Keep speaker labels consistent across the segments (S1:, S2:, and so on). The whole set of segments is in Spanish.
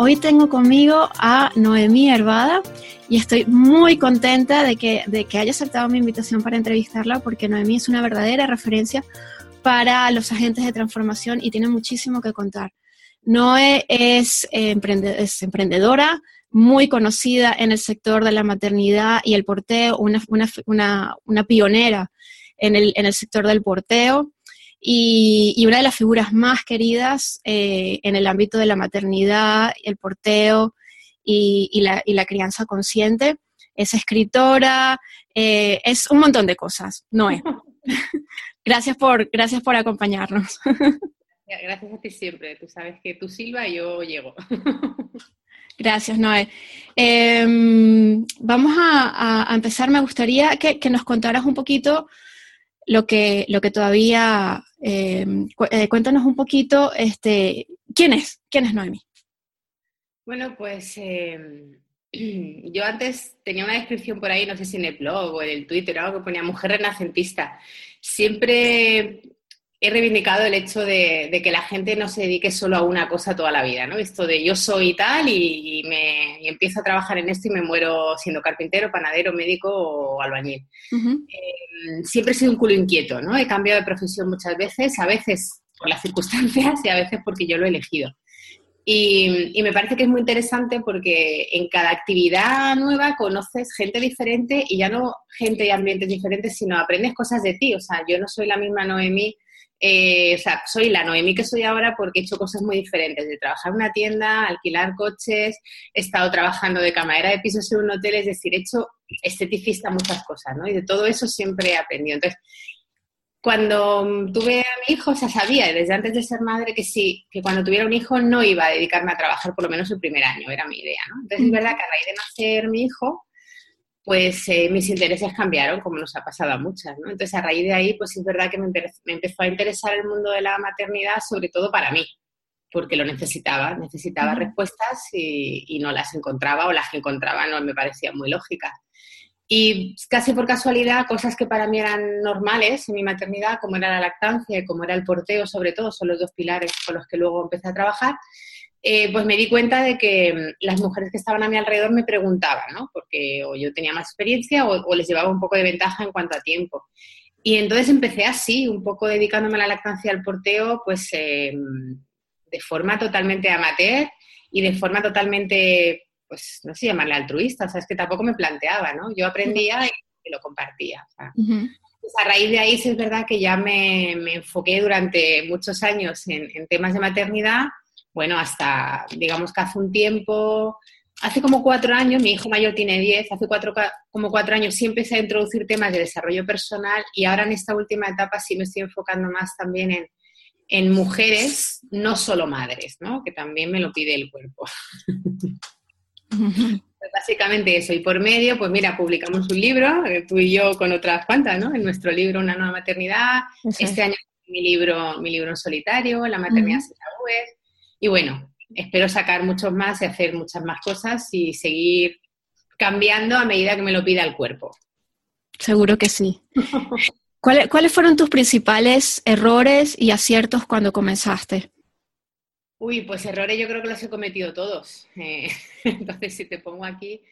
S1: Hoy tengo conmigo a Noemí Herbada y estoy muy contenta de que, de que haya aceptado mi invitación para entrevistarla porque Noemí es una verdadera referencia para los agentes de transformación y tiene muchísimo que contar. Noé es, eh, es emprendedora, muy conocida en el sector de la maternidad y el porteo, una, una, una, pionera en el, en el, sector del porteo y, y, una de las figuras más queridas eh, en el ámbito de la maternidad, el porteo y, y, la, y la, crianza consciente. Es escritora, eh, es un montón de cosas, Noé. gracias, por, gracias por acompañarnos.
S2: Gracias a ti siempre. Tú sabes que tú silba y yo llego.
S1: Gracias, Noé. Em, vamos a, empezar. Me gustaría que, nos contaras un poquito lo que, lo que todavía... Em, eh, cuéntanos un poquito, este, ¿quién es? ¿Quién es Noemi?
S2: Bueno, pues em, yo antes tenía una descripción por ahí, no sé si en el blog o en el Twitter, algo que ponía mujer renacentista. Siempre he reivindicado el hecho de, que la gente no se dedique solo a una cosa toda la vida, ¿no? Esto de yo soy tal y, me, empiezo a trabajar en esto y me muero siendo carpintero, panadero, médico o albañil. Eh, siempre he sido un culo inquieto, ¿no? He cambiado de profesión muchas veces, a veces por las circunstancias y a veces porque yo lo he elegido. Y, y, me parece que es muy interesante porque en cada actividad nueva conoces gente diferente y ya no gente y ambientes diferentes, sino aprendes cosas de ti. O sea, yo no soy la misma Noemí eh, o sea, soy la Noemí que soy ahora porque he hecho cosas muy diferentes, de trabajar en una tienda, alquilar coches, he estado trabajando de camarera de pisos en un hotel, es decir, he hecho esteticista muchas cosas, ¿no? Y de todo eso siempre he aprendido. Entonces, cuando tuve a mi hijo, ya sabía desde antes de ser madre que sí, que cuando tuviera un hijo no iba a dedicarme a trabajar por lo menos el primer año, era mi idea, ¿no? Entonces, es verdad que a raíz de nacer mi hijo, pues eh, mis intereses cambiaron, como nos ha pasado a muchas, ¿no? Entonces, a raíz de ahí, pues es verdad que me, empezó a interesar el mundo de la maternidad, sobre todo para mí, porque lo necesitaba, necesitaba respuestas y, no las encontraba, o las que encontraba no me parecían muy lógicas. Y casi por casualidad, cosas que para mí eran normales en mi maternidad, como era la lactancia y como era el porteo, sobre todo, son los dos pilares con los que luego empecé a trabajar, eh, pues me di cuenta de que mm, las mujeres que estaban a mi alrededor me preguntaban, ¿no? Porque o yo tenía más experiencia o, les llevaba un poco de ventaja en cuanto a tiempo. Y entonces empecé así, un poco dedicándome a la lactancia al porteo, pues eh, de forma totalmente amateur y de forma totalmente, pues no sé llamarle altruista, o sea, es que tampoco me planteaba, ¿no? Yo aprendía y, lo compartía. pues a raíz de ahí sí es verdad que ya me, enfoqué durante muchos años en, en temas de maternidad bueno, hasta, digamos que hace un tiempo, hace como cuatro años, mi hijo mayor tiene diez, hace cuatro, como cuatro años sí empecé a introducir temas de desarrollo personal y ahora en esta última etapa sí me estoy enfocando más también en, en mujeres, no solo madres, ¿no? Que también me lo pide el cuerpo. Pues básicamente eso. Y por medio, pues mira, publicamos un libro, eh, tú y yo con otras cuantas, ¿no? En nuestro libro Una nueva maternidad. Este año mi libro, mi libro en solitario, La maternidad sin tabúes. Y bueno, espero sacar muchos más y hacer muchas más cosas y seguir cambiando a medida que me lo pida el cuerpo.
S1: Seguro que sí. ¿Cuáles, fueron tus principales errores y aciertos cuando comenzaste?
S2: Uy, pues errores yo creo que los he cometido todos. Eh, entonces, si te pongo aquí,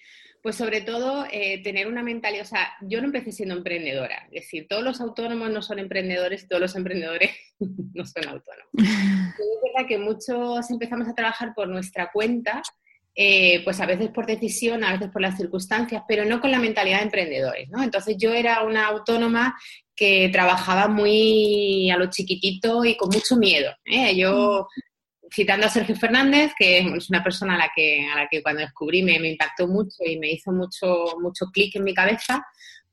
S2: pues sobre todo eh, tener una mentalidad, o sea, yo no empecé siendo emprendedora, es decir, todos los autónomos no son emprendedores, todos los emprendedores no son autónomos. es verdad que muchos empezamos a trabajar por nuestra cuenta, eh, pues a veces por decisión, a veces por las circunstancias, pero no con la mentalidad de emprendedores, ¿no? Entonces yo era una autónoma que trabajaba muy a lo chiquitito y con mucho miedo. ¿eh? Yo citando a Sergio Fernández, que es una persona a la que, a la que cuando descubrí me, me impactó mucho y me hizo mucho, mucho clic en mi cabeza,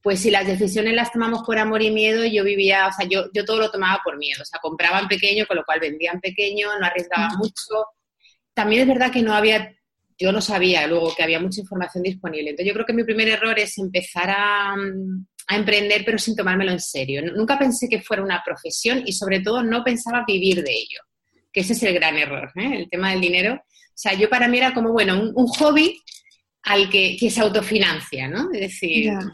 S2: pues si las decisiones las tomamos por amor y miedo, yo vivía, o sea, yo, yo todo lo tomaba por miedo, o sea, compraba en pequeño, con lo cual vendía en pequeño, no arriesgaba mucho. También es verdad que no había, yo no sabía luego que había mucha información disponible. Entonces yo creo que mi primer error es empezar a, a emprender pero sin tomármelo en serio. Nunca pensé que fuera una profesión y sobre todo no pensaba vivir de ello que ese es el gran error, ¿eh? el tema del dinero. O sea, yo para mí era como, bueno, un, hobby al que, se autofinancia, ¿no? Es decir, que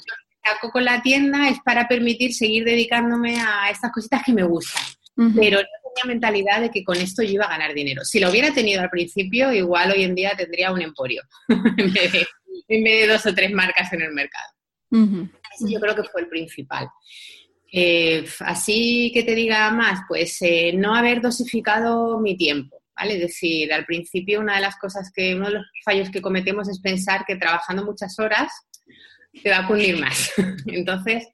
S2: saco con la tienda es para permitir seguir dedicándome a estas cositas que me gustan. Pero no tenía mentalidad de que con esto yo iba a ganar dinero. Si lo hubiera tenido al principio, igual hoy en día tendría un emporio en, vez de, dos o tres marcas en el mercado. Eso yo creo que fue el principal. Eh, así que te diga más, pues eh, no haber dosificado mi tiempo, ¿vale? Es decir, al principio una de las cosas que, uno de los fallos que cometemos es pensar que trabajando muchas horas te va a cundir más. Entonces,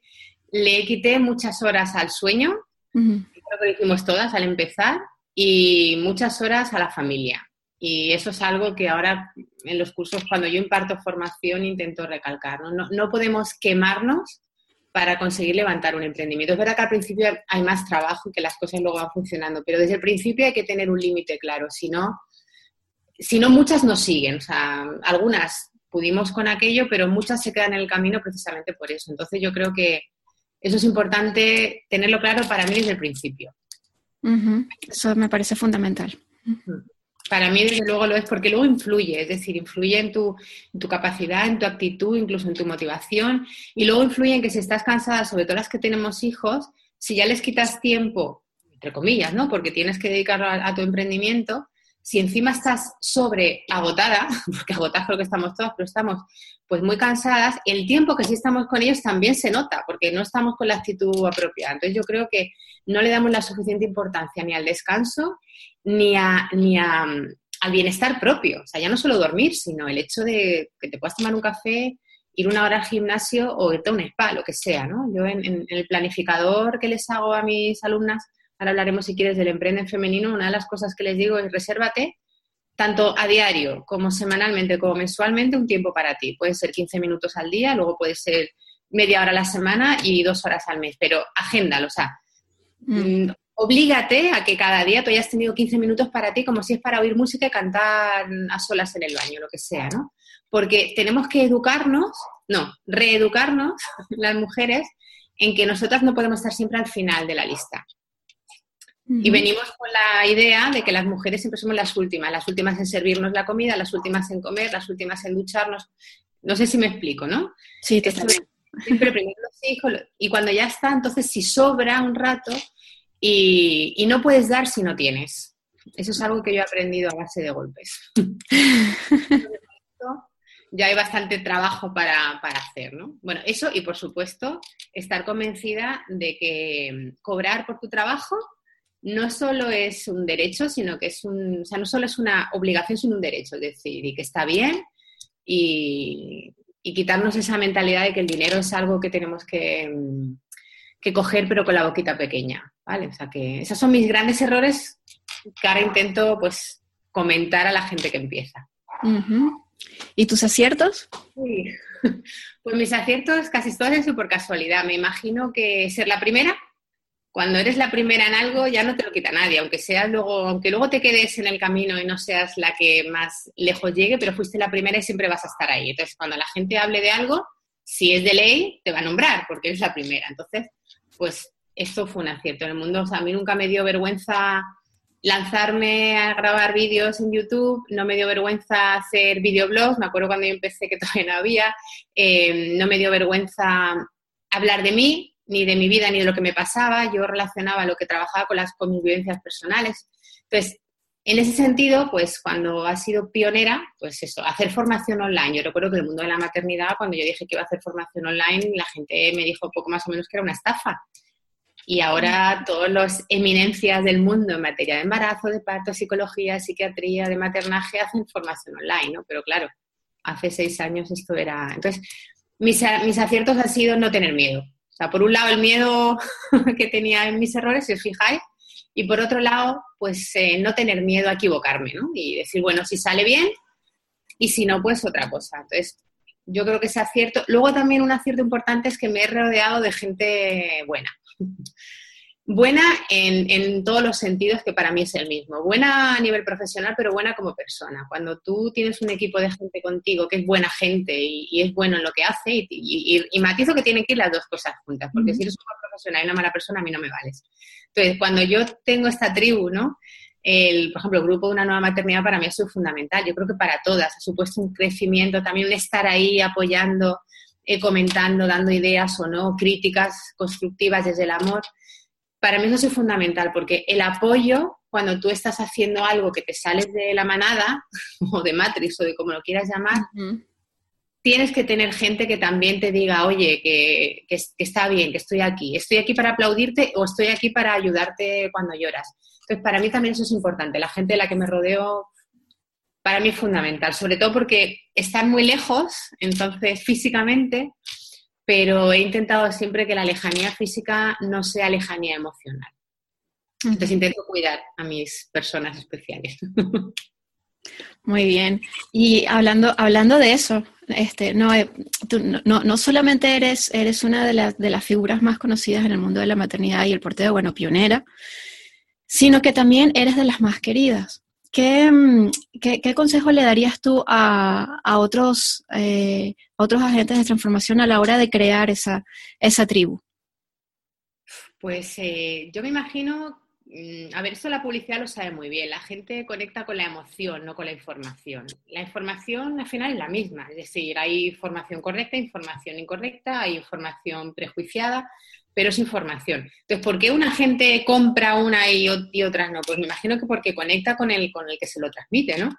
S2: le quité muchas horas al sueño, creo que lo hicimos todas al empezar, y muchas horas a la familia. Y eso es algo que ahora en los cursos, cuando yo imparto formación, intento recalcar. No, no podemos quemarnos para conseguir levantar un emprendimiento. Es verdad que al principio hay más trabajo y que las cosas luego van funcionando, pero desde el principio hay que tener un límite claro, si no, si no muchas nos siguen, o sea, algunas pudimos con aquello, pero muchas se quedan en el camino precisamente por eso. Entonces yo creo que eso es importante tenerlo claro para mí desde el principio.
S1: Eso me parece fundamental.
S2: Para mí, desde luego, lo es porque luego influye, es decir, influye en tu, capacidad, en tu actitud, incluso en tu motivación, y luego influye en que si estás cansada, sobre todo las que tenemos hijos, si ya les quitas tiempo, entre comillas, ¿no? Porque tienes que dedicarlo a, tu emprendimiento, si encima estás sobre agotada, porque agotadas creo que estamos todas, pero estamos pues muy cansadas, el tiempo que sí estamos con ellos también se nota, porque no estamos con la actitud apropiada. Entonces yo creo que no le damos la suficiente importancia ni al descanso ni, a, ni a, mm, al bienestar propio. O sea, ya no solo dormir, sino el hecho de que te puedas tomar un café, ir una hora al gimnasio o irte a un spa, lo que sea, ¿no? Yo en, el planificador que les hago a mis alumnas, ahora hablaremos si quieres del emprende femenino, una de las cosas que les digo es resérvate tanto a diario como semanalmente como mensualmente un tiempo para ti. Puede ser 15 minutos al día, luego puede ser media hora a la semana y dos horas al mes, pero agéndalo, o sea, mm. Oblígate a que cada día tú hayas tenido 15 minutos para ti, como si es para oír música y cantar a solas en el baño, lo que sea, ¿no? Porque tenemos que educarnos, no, reeducarnos las mujeres en que nosotras no podemos estar siempre al final de la lista. Y venimos con la idea de que las mujeres siempre somos las últimas, las últimas en servirnos la comida, las últimas en comer, las últimas en ducharnos. No sé si me explico, ¿no?
S1: Sí, te está
S2: Siempre primero los hijos y cuando ya está, entonces si sobra un rato, y, no puedes dar si no tienes. Eso es algo que yo he aprendido a base de golpes. ya hay bastante trabajo para, hacer, ¿no? Bueno, eso y por supuesto estar convencida de que cobrar por tu trabajo no solo es un derecho, sino que es un, o sea, no solo es una obligación, sino un derecho, es decir, y que está bien y, y quitarnos esa mentalidad de que el dinero es algo que tenemos que, que coger pero con la boquita pequeña, ¿vale? O sea que esos son mis grandes errores que ahora intento pues comentar a la gente que empieza.
S1: ¿Y tus aciertos?
S2: Sí. Pues mis aciertos casi todos han por casualidad. Me imagino que ser la primera, cuando eres la primera en algo ya no te lo quita nadie, aunque seas luego, aunque luego te quedes en el camino y no seas la que más lejos llegue, pero fuiste la primera y siempre vas a estar ahí. Entonces, cuando la gente hable de algo, si es de ley, te va a nombrar porque eres la primera. Entonces, pues esto fue un acierto en el mundo. O sea, a mí nunca me dio vergüenza lanzarme a grabar vídeos en YouTube, no me dio vergüenza hacer videoblogs, me acuerdo cuando yo empecé que todavía no había, eh, no me dio vergüenza hablar de mí, ni de mi vida, ni de lo que me pasaba, yo relacionaba lo que trabajaba con las con mis vivencias personales. Entonces, en ese sentido, pues cuando ha sido pionera, pues eso, hacer formación online. Yo recuerdo que el mundo de la maternidad, cuando yo dije que iba a hacer formación online, la gente me dijo poco más o menos que era una estafa. Y ahora todas las eminencias del mundo en materia de embarazo, de parto, psicología, psiquiatría, de maternaje hacen formación online, ¿no? Pero claro, hace seis años esto era... Entonces, mis, mis aciertos han sido no tener miedo. O sea, por un lado el miedo que tenía en mis errores, si os fijáis, y por otro lado, pues eh, no tener miedo a equivocarme, ¿no? Y decir, bueno, si sale bien y si no, pues otra cosa. Entonces, yo creo que ese acierto. Luego también un acierto importante es que me he rodeado de gente buena. buena en, en, todos los sentidos que para mí es el mismo. Buena a nivel profesional, pero buena como persona. Cuando tú tienes un equipo de gente contigo que es buena gente y, es bueno en lo que hace, y, y, y, matizo que tienen que ir las dos cosas juntas, porque si eres una profesional y una mala persona, a mí no me vales. Entonces, cuando yo tengo esta tribu, ¿no? El, por ejemplo, el grupo de una nueva maternidad para mí es fundamental. Yo creo que para todas ha supuesto un crecimiento, también estar ahí apoyando, eh, comentando, dando ideas o no, críticas constructivas desde el amor. para mí eso es fundamental, porque el apoyo, cuando tú estás haciendo algo que te sales de la manada, o de Matrix, o de como lo quieras llamar, tienes que tener gente que también te diga, oye, que, está bien, que estoy aquí, estoy aquí para aplaudirte o estoy aquí para ayudarte cuando lloras. Entonces, para mí también eso es importante. La gente de la que me rodeo, para mí es fundamental, sobre todo porque están muy lejos, entonces físicamente, pero he intentado siempre que la lejanía física no sea lejanía emocional. Entonces intento cuidar a mis personas especiales.
S1: Muy bien. Y hablando, hablando de eso, este, no, eh, no, no, solamente eres, eres una de las, de las figuras más conocidas en el mundo de la maternidad y el porteo, bueno, pionera, sino que también eres de las más queridas. ¿Qué, mm, qué, consejo le darías tú a, a otros, eh, otros agentes de transformación a la hora de crear esa, esa tribu?
S2: Pues eh, yo me imagino a ver, esto la publicidad lo sabe muy bien. La gente conecta con la emoción, no con la información. La información al final es la misma, es decir, hay información correcta, información incorrecta, hay información prejuiciada, pero es información. Entonces, ¿por qué una gente compra una y, otra no? Pues me imagino que porque conecta con el, con el que se lo transmite, ¿no?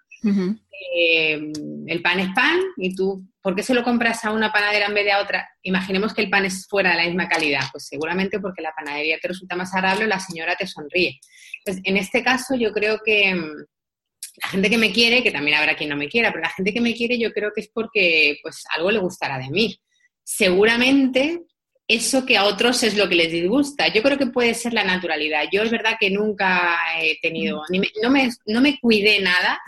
S2: Eh, el pan es pan y tú, ¿por qué se lo compras a una panadera en vez de a otra? Imaginemos que el pan es fuera de la misma calidad, pues seguramente porque la panadería te resulta más agradable o la señora te sonríe. Entonces, en este caso yo creo que mm, la gente que me quiere, que también habrá quien no me quiera, pero la gente que me quiere yo creo que es porque pues algo le gustará de mí. Seguramente eso que a otros es lo que les disgusta. Yo creo que puede ser la naturalidad. Yo es verdad que nunca he tenido, no, me, no me cuidé nada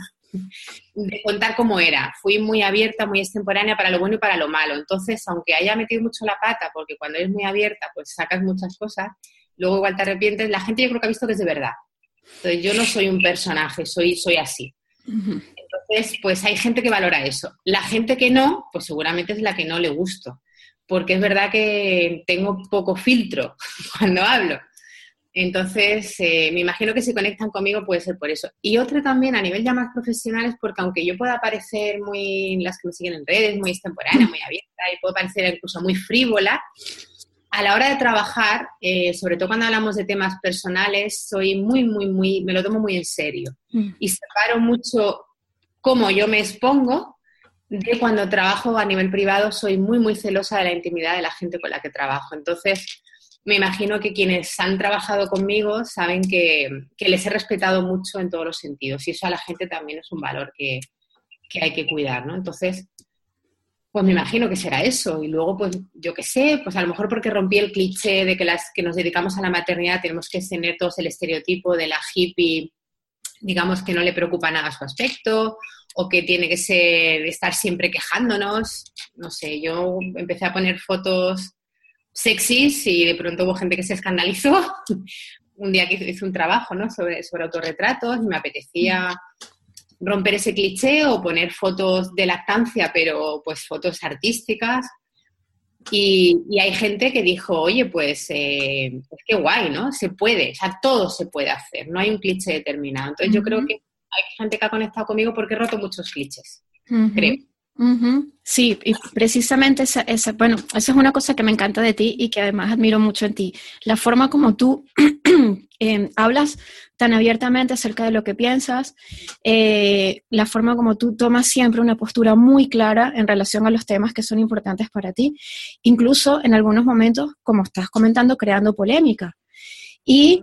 S2: de contar cómo era. Fui muy abierta, muy extemporánea para lo bueno y para lo malo. Entonces, aunque haya metido mucho la pata, porque cuando eres muy abierta, pues sacas muchas cosas, luego igual te arrepientes, la gente yo creo que ha visto que es de verdad. Entonces, yo no soy un personaje, soy, soy así. Entonces, pues hay gente que valora eso. La gente que no, pues seguramente es la que no le gusto. Porque es verdad que tengo poco filtro cuando hablo. Entonces, eh, me imagino que si conectan conmigo puede ser por eso. Y otra también a nivel ya más profesional es porque aunque yo pueda parecer muy, las que me siguen en redes, muy extemporánea, muy abierta y puedo parecer incluso muy frívola, a la hora de trabajar, eh, sobre todo cuando hablamos de temas personales, soy muy, muy, muy, me lo tomo muy en serio. Mm. Y separo mucho cómo yo me expongo de cuando trabajo a nivel privado, soy muy, muy celosa de la intimidad de la gente con la que trabajo. Entonces, me imagino que quienes han trabajado conmigo saben que, les he respetado mucho en todos los sentidos y eso a la gente también es un valor que, hay que cuidar, ¿no? Entonces, pues me imagino que será eso. Y luego, pues yo qué sé, pues a lo mejor porque rompí el cliché de que las que nos dedicamos a la maternidad tenemos que tener todos el estereotipo de la hippie, digamos que no le preocupa nada su aspecto o que tiene que ser estar siempre quejándonos. No sé, yo empecé a poner fotos sexys y de pronto hubo gente que se escandalizó. un día que hice un trabajo ¿no? sobre, sobre autorretratos y me apetecía romper ese cliché o poner fotos de lactancia, pero pues fotos artísticas. Y, hay gente que dijo, oye, pues eh, qué guay, ¿no? Se puede, o sea, todo se puede hacer, no hay un cliché determinado. Entonces yo creo que hay gente que ha conectado conmigo porque he roto muchos clichés, creo.
S1: Sí, y precisamente esa, esa, bueno, esa es una cosa que me encanta de ti y que además admiro mucho en ti. La forma como tú em, hablas tan abiertamente acerca de lo que piensas, eh, la forma como tú tomas siempre una postura muy clara en relación a los temas que son importantes para ti, incluso en algunos momentos, como estás comentando, creando polémica. Y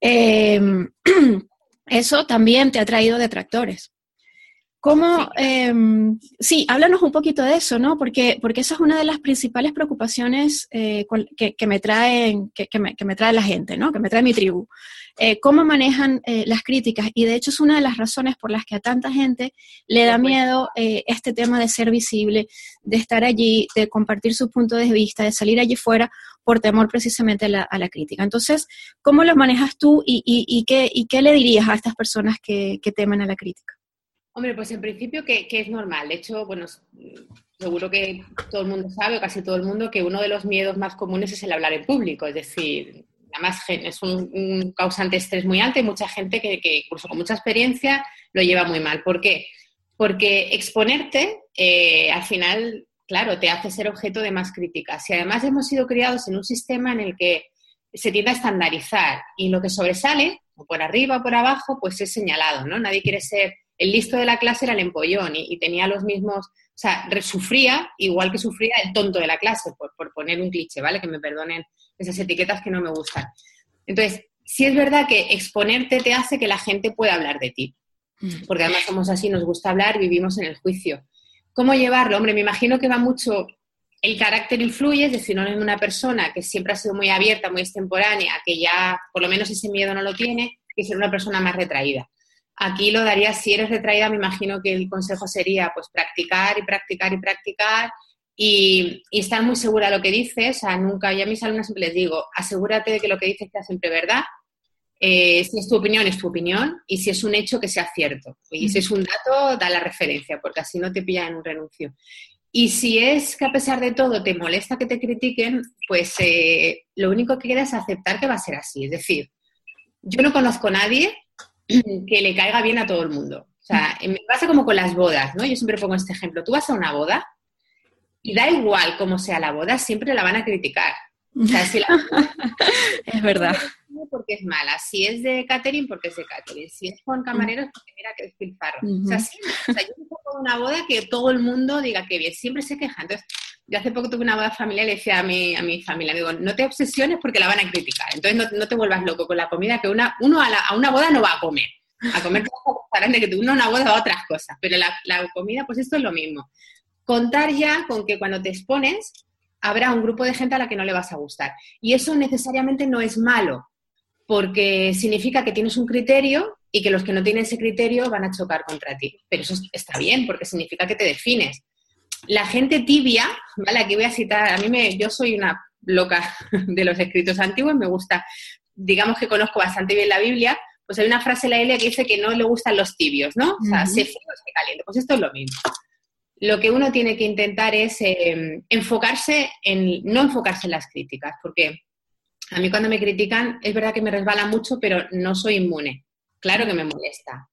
S1: em, eso también te ha traído detractores. ¿Cómo, em, sí. háblanos un poquito de eso, ¿no? Porque, porque esa es una de las principales preocupaciones eh, que, me traen, que, me, que, me, trae la gente, ¿no? Que me trae mi tribu. Eh, ¿Cómo manejan eh, las críticas? Y de hecho es una de las razones por las que a tanta gente le da miedo este tema de ser visible, de estar allí, de compartir su punto de vista, de salir allí fuera por temor precisamente a la, a la crítica. Entonces, ¿cómo lo manejas tú y, y, qué, y qué le dirías a estas personas que, que temen a la crítica?
S2: Hombre, pues en principio que, es normal. De hecho, bueno, seguro que todo el mundo sabe, o casi todo el mundo, que uno de los miedos más comunes es el hablar en público. Es decir, además es un, causante de estrés muy alto y mucha gente que, incluso con mucha experiencia lo lleva muy mal. ¿Por qué? Porque exponerte, eh, al final, claro, te hace ser objeto de más críticas. Y además hemos sido criados en un sistema en el que se tiende a estandarizar y lo que sobresale, o por arriba o por abajo, pues es señalado, ¿no? Nadie quiere ser el listo de la clase era el empollón y, tenía los mismos, o sea, sufría igual que sufría el tonto de la clase, por, por, poner un cliché, ¿vale? Que me perdonen esas etiquetas que no me gustan. Entonces, sí es verdad que exponerte te hace que la gente pueda hablar de ti, mm. porque además somos así, nos gusta hablar, vivimos en el juicio. ¿Cómo llevarlo? Hombre, me imagino que va mucho, el carácter influye, es decir, no es una persona que siempre ha sido muy abierta, muy extemporánea, que ya por lo menos ese miedo no lo tiene, que ser una persona más retraída. Aquí lo daría, si eres retraída, me imagino que el consejo sería pues practicar y practicar y practicar y, estar muy segura de lo que dices. O sea, nunca, yo a mis alumnos siempre les digo, asegúrate de que lo que dices sea siempre verdad. Eh, si es tu opinión, es tu opinión, y si es un hecho, que sea cierto. Y si es un dato, da la referencia, porque así no te pillan en un renuncio. Y si es que a pesar de todo te molesta que te critiquen, pues eh, lo único que queda es aceptar que va a ser así. Es decir, yo no conozco a nadie que le caiga bien a todo el mundo. O sea, me pasa como con las bodas, ¿no? Yo siempre pongo este ejemplo. Tú vas a una boda y da igual cómo sea la boda, siempre la van a criticar. O sea, si la...
S1: es verdad.
S2: Porque es mala. Si es de catering, porque es de catering. Si es con camareros, porque mira que despilfarro. O sea, sí, o sea, yo una boda que todo el mundo diga que bien. Siempre se queja. Entonces, yo hace poco tuve una boda familiar y le decía a mi, a mi familia, digo, no te obsesiones porque la van a criticar. Entonces, no, te vuelvas loco con la comida, que una, uno a, a una boda no va a comer a comer cosas que uno una boda a otras cosas, pero la, la, comida, pues esto es lo mismo contar ya con que cuando te expones habrá un grupo de gente a la que no le vas a gustar. Y eso necesariamente no es malo, porque significa que tienes un criterio y que los que no tienen ese criterio van a chocar contra ti. Pero eso está bien, porque significa que te defines. La gente tibia, ¿vale? Aquí voy a citar, a mí me, yo soy una loca de los escritos antiguos, me gusta, digamos que conozco bastante bien la Biblia, pues hay una frase en la Biblia que dice que no le gustan los tibios, ¿no? O sea, se frío, se caliente. Pues esto es lo mismo lo que uno tiene que intentar es eh, enfocarse en, no enfocarse en las críticas, porque a mí cuando me critican es verdad que me resbala mucho, pero no soy inmune. Claro que me molesta.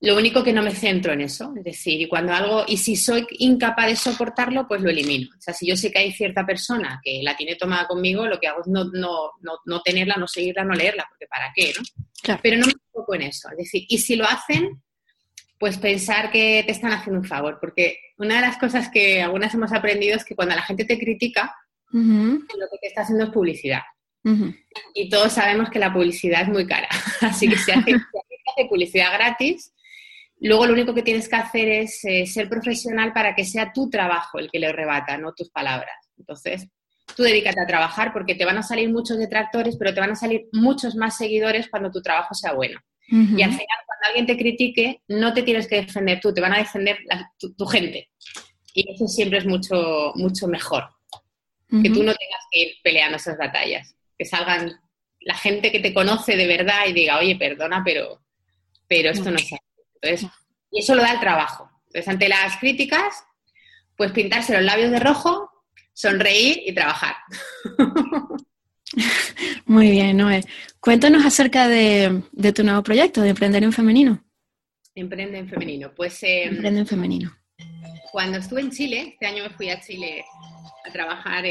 S2: Lo único que no me centro en eso, es decir, y cuando algo, y si soy incapaz de soportarlo, pues lo elimino. O sea, si yo sé que hay cierta persona que la tiene tomada conmigo, lo que hago es no, no, no, tenerla, no seguirla, no leerla, porque ¿para qué? ¿no? Pero no me enfoco en eso. Es decir, y si lo hacen, pues pensar que te están haciendo un favor, porque una de las cosas que algunas hemos aprendido es que cuando la gente te critica, lo que te está haciendo es publicidad. Y todos sabemos que la publicidad es muy cara, así que si hace, publicidad gratis, luego lo único que tienes que hacer es eh, ser profesional para que sea tu trabajo el que le rebata, no tus palabras. Entonces, tú dedícate a trabajar porque te van a salir muchos detractores, pero te van a salir muchos más seguidores cuando tu trabajo sea bueno. Y al final, cuando alguien te critique, no te tienes que defender tú, te van a defender tu, gente. Y eso siempre es mucho, mucho mejor. Que tú no tengas que ir peleando esas batallas. Que salgan la gente que te conoce de verdad y diga, oye, perdona, pero, pero esto no es así. Entonces, y eso lo da el trabajo. Entonces, ante las críticas, pues pintarse los labios de rojo, sonreír y trabajar.
S1: Muy bien, Noé. Cuéntanos acerca de, tu nuevo proyecto, de Emprender en Femenino.
S2: Emprende en Femenino. Pues. Eh,
S1: Emprende en Femenino.
S2: Cuando estuve en Chile, este año me fui a Chile trabajar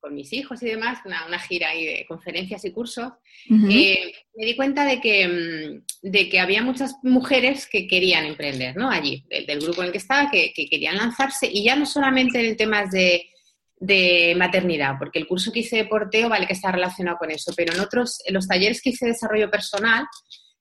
S2: con mis hijos y demás, una, gira ahí de conferencias y cursos, eh, me di cuenta de que, em, de que había muchas mujeres que querían emprender, ¿no? Allí, del, grupo en el que estaba, que, que, querían lanzarse, y ya no solamente en temas de de maternidad, porque el curso que hice de porteo vale que está relacionado con eso, pero en otros, en los talleres que hice de desarrollo personal,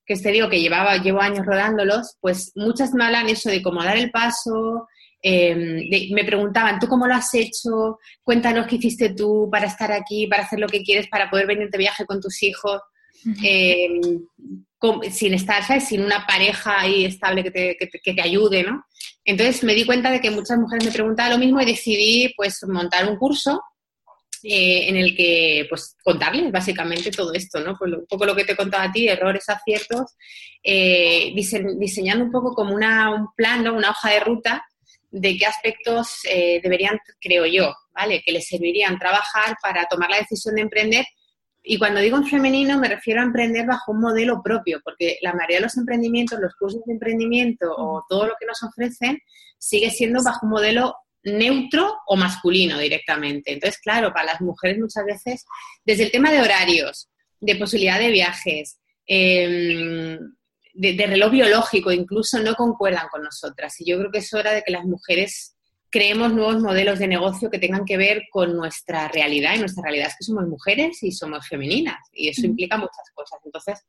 S2: que te digo que llevaba, llevo años rodándolos, pues muchas me hablan eso de cómo dar el paso, em, me preguntaban, ¿tú cómo lo has hecho? Cuéntanos qué hiciste tú para estar aquí, para hacer lo que quieres, para poder venir de viaje con tus hijos sin estar, ¿sabes? Sin una pareja ahí estable que te, que te, ayude, ¿no? Entonces me di cuenta de que muchas mujeres me preguntaban lo mismo y decidí, pues, montar un curso eh, en el que, pues, contarles básicamente todo esto, ¿no? Pues un poco lo que te he contado a ti, errores, aciertos, eh, diseñando un poco como una, un plan, ¿no? Una hoja de ruta de qué aspectos eh, deberían, creo yo, ¿vale? Que les servirían trabajar para tomar la decisión de emprender y cuando digo en femenino me refiero a emprender bajo un modelo propio, porque la mayoría de los emprendimientos, los cursos de emprendimiento o todo lo que nos ofrecen sigue siendo bajo un modelo neutro o masculino directamente. Entonces, claro, para las mujeres muchas veces, desde el tema de horarios, de posibilidad de viajes, em, de, reloj biológico, incluso no concuerdan con nosotras. Y yo creo que es hora de que las mujeres creemos nuevos modelos de negocio que tengan que ver con nuestra realidad. Y nuestra realidad es que somos mujeres y somos femeninas. Y eso implica muchas cosas. Entonces,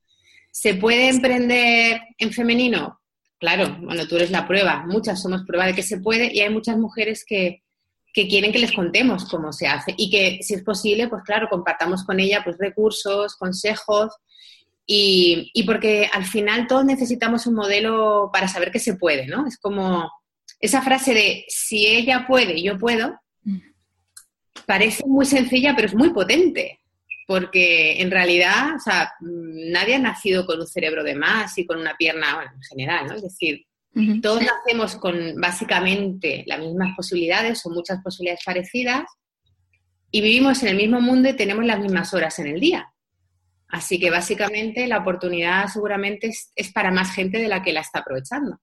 S2: ¿se puede emprender en femenino? Claro, bueno, tú eres la prueba. Muchas somos prueba de que se puede y hay muchas mujeres que, que quieren que les contemos cómo se hace y que, si es posible, pues claro, compartamos con ella pues recursos, consejos y, y, porque al final todos necesitamos un modelo para saber que se puede, ¿no? Es como esa frase de si ella puede, yo puedo, mm. parece muy sencilla, pero es muy potente porque en realidad, o sea, nadie ha nacido con un cerebro de más y con una pierna, bueno, en general, ¿no? Es decir, todos nacemos con básicamente las mismas posibilidades o muchas posibilidades parecidas y vivimos en el mismo mundo y tenemos las mismas horas en el día. Así que básicamente la oportunidad seguramente es, para más gente de la que la está aprovechando.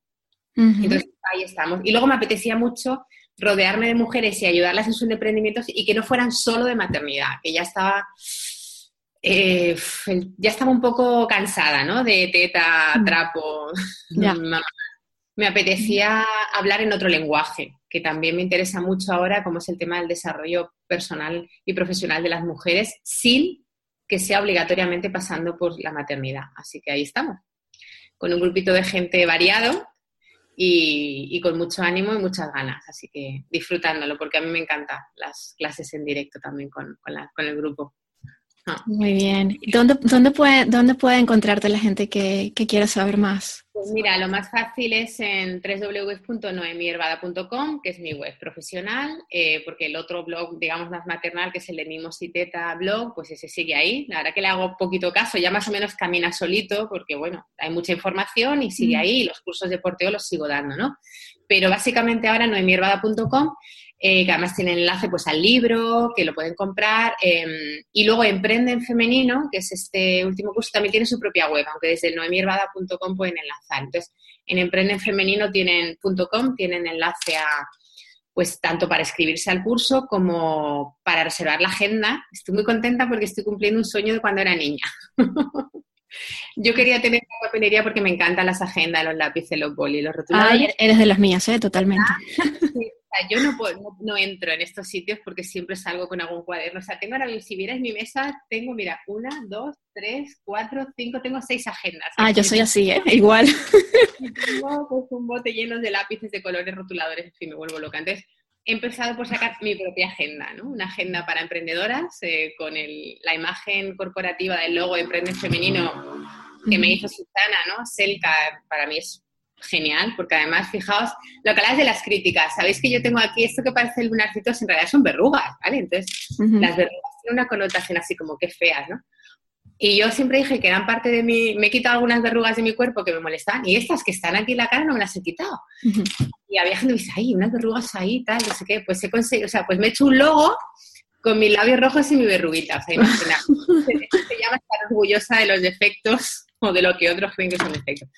S2: Entonces ahí estamos. Y luego me apetecía mucho rodearme de mujeres y ayudarlas en sus emprendimientos y que no fueran solo de maternidad, que ya estaba eh, ya estaba un poco cansada, ¿no? De teta, mm. trapo, Me apetecía hablar en otro lenguaje, que también me interesa mucho ahora, como es el tema del desarrollo personal y profesional de las mujeres, sin que sea obligatoriamente pasando por la maternidad. Así que ahí estamos, con un grupito de gente variado y, con mucho ánimo y muchas ganas. Así que disfrutándolo, porque a mí me encantan las clases en directo también con el grupo.
S1: Ah. Muy bien. ¿Dónde, dónde, puede, ¿Dónde puede encontrarte la gente que, que quiera saber más?
S2: Pues mira, lo más fácil es en www.noemiervada.com, que es mi web profesional, eh, porque el otro blog, digamos, más maternal, que es el de Mimositeta Blog, pues ese sigue ahí. La verdad que le hago poquito caso, ya más o menos camina solito, porque bueno, hay mucha información y sigue ahí, y los cursos de porteo los sigo dando, ¿no? Pero básicamente ahora noemiervada.com eh, que además tiene enlace pues al libro, que lo pueden comprar. Em, y luego Emprende en Femenino, que es este último curso, también tiene su propia web, aunque desde noemiervada.com pueden enlazar. Entonces, en Emprende en Femenino tienen .com, tienen enlace a pues tanto para inscribirse al curso como para reservar la agenda. Estoy muy contenta porque estoy cumpliendo un sueño de cuando era niña. Yo quería tener una papelería porque me encantan las agendas, los lápices, los bolis, los rotuladores.
S1: eres de las mías, ¿eh? Totalmente.
S2: Yo no, no, entro en estos sitios porque siempre salgo con algún cuaderno. O sea, tengo ahora, si vieras mi mesa, tengo, mira, una, dos, tres, cuatro, cinco, tengo seis agendas.
S1: Ah, yo soy así, ¿eh? Igual.
S2: tengo pues, un bote lleno de lápices de colores rotuladores, en fin, me vuelvo loca. Entonces, he empezado por sacar mi propia agenda, ¿no? Una agenda para emprendedoras eh, con el, la imagen corporativa del logo Emprende Femenino que me hizo Susana, ¿no? Selka, para mí es genial, porque además, fijaos, lo que hablas de las críticas, sabéis que yo tengo aquí esto que parece el lunarcitos, en realidad son verrugas, ¿vale? Entonces, las verrugas tienen una connotación así como que feas, ¿no? Y yo siempre dije que eran parte de mi, me he quitado algunas verrugas de mi cuerpo que me molestaban, y estas que están aquí en la cara no me las he quitado. Y había gente que dice, ay, unas verrugas ahí, tal, no sé qué, pues he conseguido, o sea, pues me he hecho un logo con mis labios rojos y mi verruguita, o sea, imagina. se, se llama estar orgullosa de los defectos o de lo que otros creen que son defectos.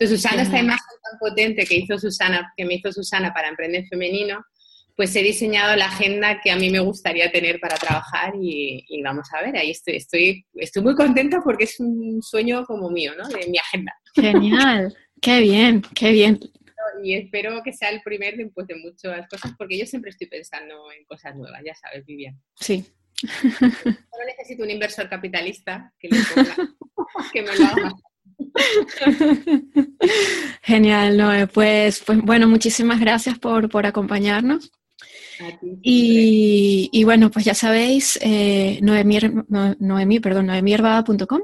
S2: Entonces, usando esta imagen tan potente que hizo Susana, que me hizo Susana para Emprender Femenino, pues he diseñado la agenda que a mí me gustaría tener para trabajar y, vamos a ver, ahí estoy, estoy, estoy muy contenta porque es un sueño como mío, ¿no? De mi agenda.
S1: Genial, qué bien, qué bien.
S2: Y espero que sea el primer de, pues, de muchas cosas, porque yo siempre estoy pensando en cosas nuevas, ya sabes, Vivian.
S1: Sí.
S2: Solo necesito un inversor capitalista que, que me lo haga
S1: Genial, Noé. Pues, pues bueno, muchísimas gracias por, por acompañarnos. y, y, bueno, pues ya sabéis, eh, noemí, perdón, noemiervada.com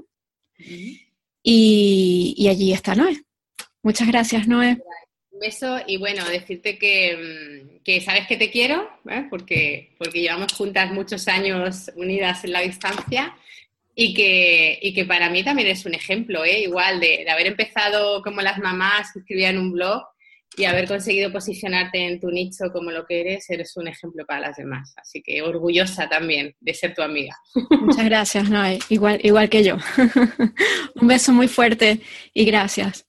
S1: y, y, allí está Noé. Muchas gracias, Noé.
S2: Un beso y bueno, decirte que, mm, que sabes que te quiero, ¿eh? porque, porque llevamos juntas muchos años unidas en la distancia y que, y que para mí también es un ejemplo, ¿eh? igual, de, haber empezado como las mamás que escribían un blog y haber conseguido posicionarte en tu nicho como lo que eres, eres un ejemplo para las demás. Así que orgullosa también de ser tu amiga.
S1: Muchas gracias, Noé. Igual, igual que yo. un beso muy fuerte y gracias.